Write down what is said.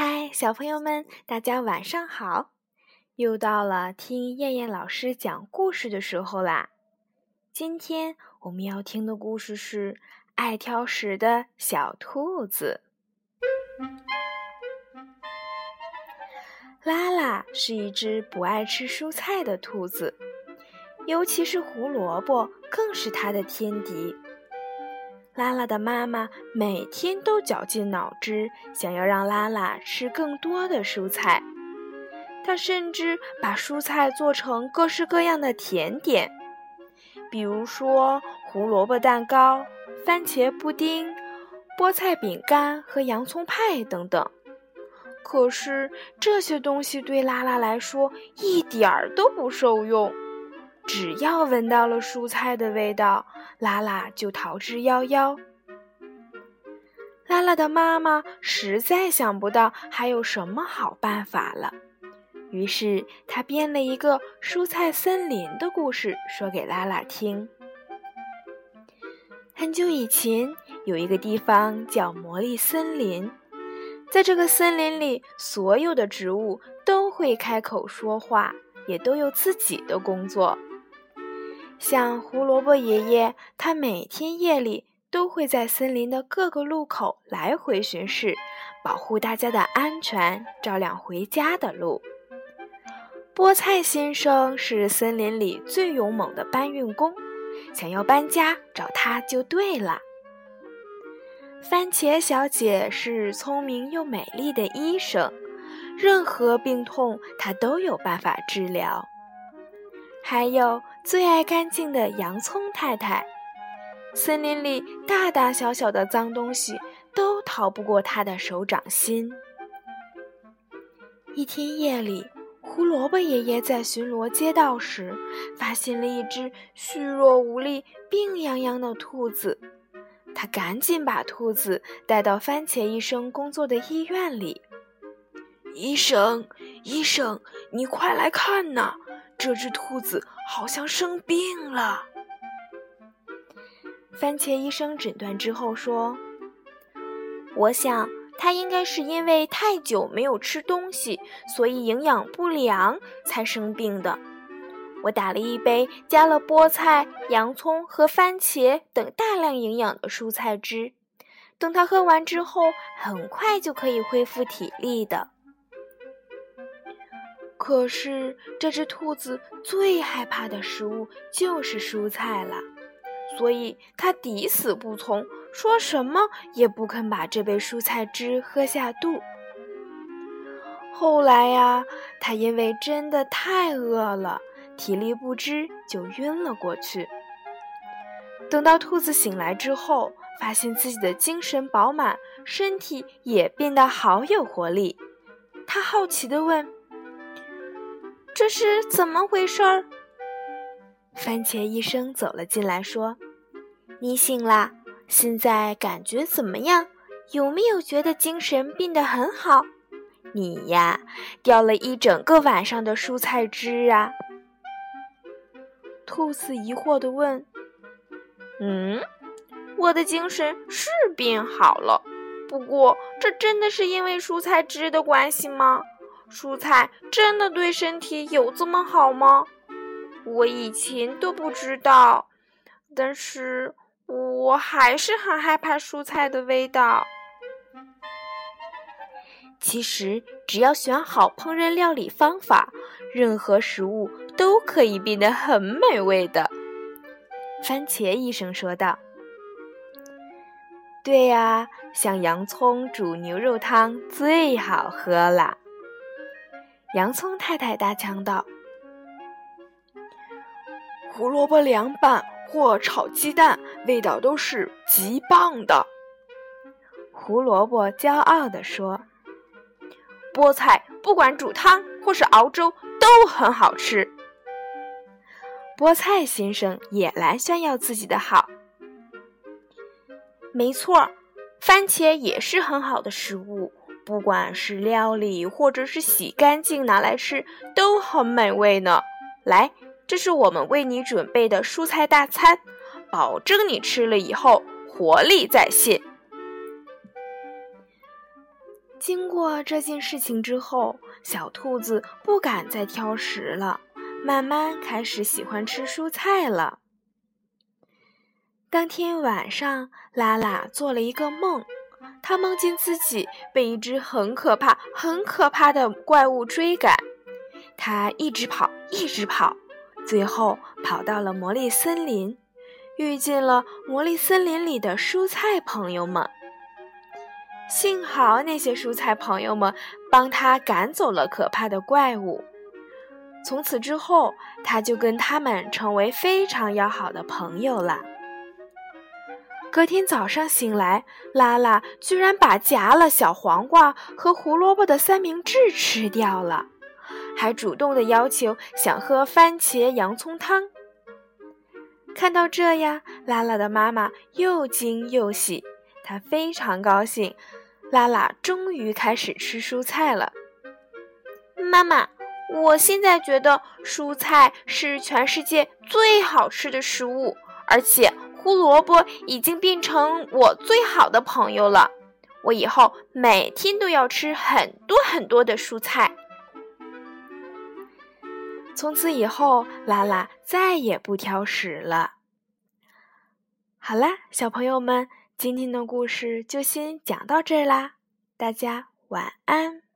嗨，小朋友们，大家晚上好！又到了听燕燕老师讲故事的时候啦。今天我们要听的故事是《爱挑食的小兔子》。拉拉是一只不爱吃蔬菜的兔子，尤其是胡萝卜更是它的天敌。拉拉的妈妈每天都绞尽脑汁，想要让拉拉吃更多的蔬菜。她甚至把蔬菜做成各式各样的甜点，比如说胡萝卜蛋糕、番茄布丁、菠菜饼干和洋葱派等等。可是这些东西对拉拉来说一点儿都不受用。只要闻到了蔬菜的味道，拉拉就逃之夭夭。拉拉的妈妈实在想不到还有什么好办法了，于是她编了一个蔬菜森林的故事，说给拉拉听。很久以前，有一个地方叫魔力森林，在这个森林里，所有的植物都会开口说话，也都有自己的工作。像胡萝卜爷爷，他每天夜里都会在森林的各个路口来回巡视，保护大家的安全，照亮回家的路。菠菜先生是森林里最勇猛的搬运工，想要搬家找他就对了。番茄小姐是聪明又美丽的医生，任何病痛她都有办法治疗。还有最爱干净的洋葱太太，森林里大大小小的脏东西都逃不过她的手掌心。一天夜里，胡萝卜爷爷在巡逻街道时，发现了一只虚弱无力、病殃殃的兔子。他赶紧把兔子带到番茄医生工作的医院里。医生，医生，你快来看呐！这只兔子好像生病了。番茄医生诊断之后说：“我想它应该是因为太久没有吃东西，所以营养不良才生病的。我打了一杯加了菠菜、洋葱和番茄等大量营养的蔬菜汁，等它喝完之后，很快就可以恢复体力的。”可是，这只兔子最害怕的食物就是蔬菜了，所以它抵死不从，说什么也不肯把这杯蔬菜汁喝下肚。后来呀，它因为真的太饿了，体力不支，就晕了过去。等到兔子醒来之后，发现自己的精神饱满，身体也变得好有活力。他好奇地问。这是怎么回事儿？番茄医生走了进来，说：“你醒了，现在感觉怎么样？有没有觉得精神变得很好？你呀，掉了一整个晚上的蔬菜汁啊！”兔子疑惑地问：“嗯，我的精神是变好了，不过这真的是因为蔬菜汁的关系吗？”蔬菜真的对身体有这么好吗？我以前都不知道，但是我还是很害怕蔬菜的味道。其实，只要选好烹饪料理方法，任何食物都可以变得很美味的。番茄医生说道：“对呀，像洋葱煮牛肉汤最好喝了。”洋葱太太大呛道：“胡萝卜凉拌或炒鸡蛋，味道都是极棒的。”胡萝卜骄傲地说：“菠菜不管煮汤或是熬粥都很好吃。”菠菜先生也来炫耀自己的好。没错，番茄也是很好的食物。不管是料理或者是洗干净拿来吃，都很美味呢。来，这是我们为你准备的蔬菜大餐，保证你吃了以后活力再现。经过这件事情之后，小兔子不敢再挑食了，慢慢开始喜欢吃蔬菜了。当天晚上，拉拉做了一个梦，他梦见自己被一只很可怕、很可怕的怪物追赶，他一直跑，一直跑，最后跑到了魔力森林，遇见了魔力森林里的蔬菜朋友们。幸好那些蔬菜朋友们帮他赶走了可怕的怪物，从此之后，他就跟他们成为非常要好的朋友了。隔天早上醒来，拉拉居然把夹了小黄瓜和胡萝卜的三明治吃掉了，还主动的要求想喝番茄洋葱汤。看到这样，拉拉的妈妈又惊又喜，她非常高兴，拉拉终于开始吃蔬菜了。妈妈，我现在觉得蔬菜是全世界最好吃的食物，而且。胡萝卜已经变成我最好的朋友了，我以后每天都要吃很多很多的蔬菜。从此以后，拉拉再也不挑食了。好啦，小朋友们，今天的故事就先讲到这儿啦，大家晚安。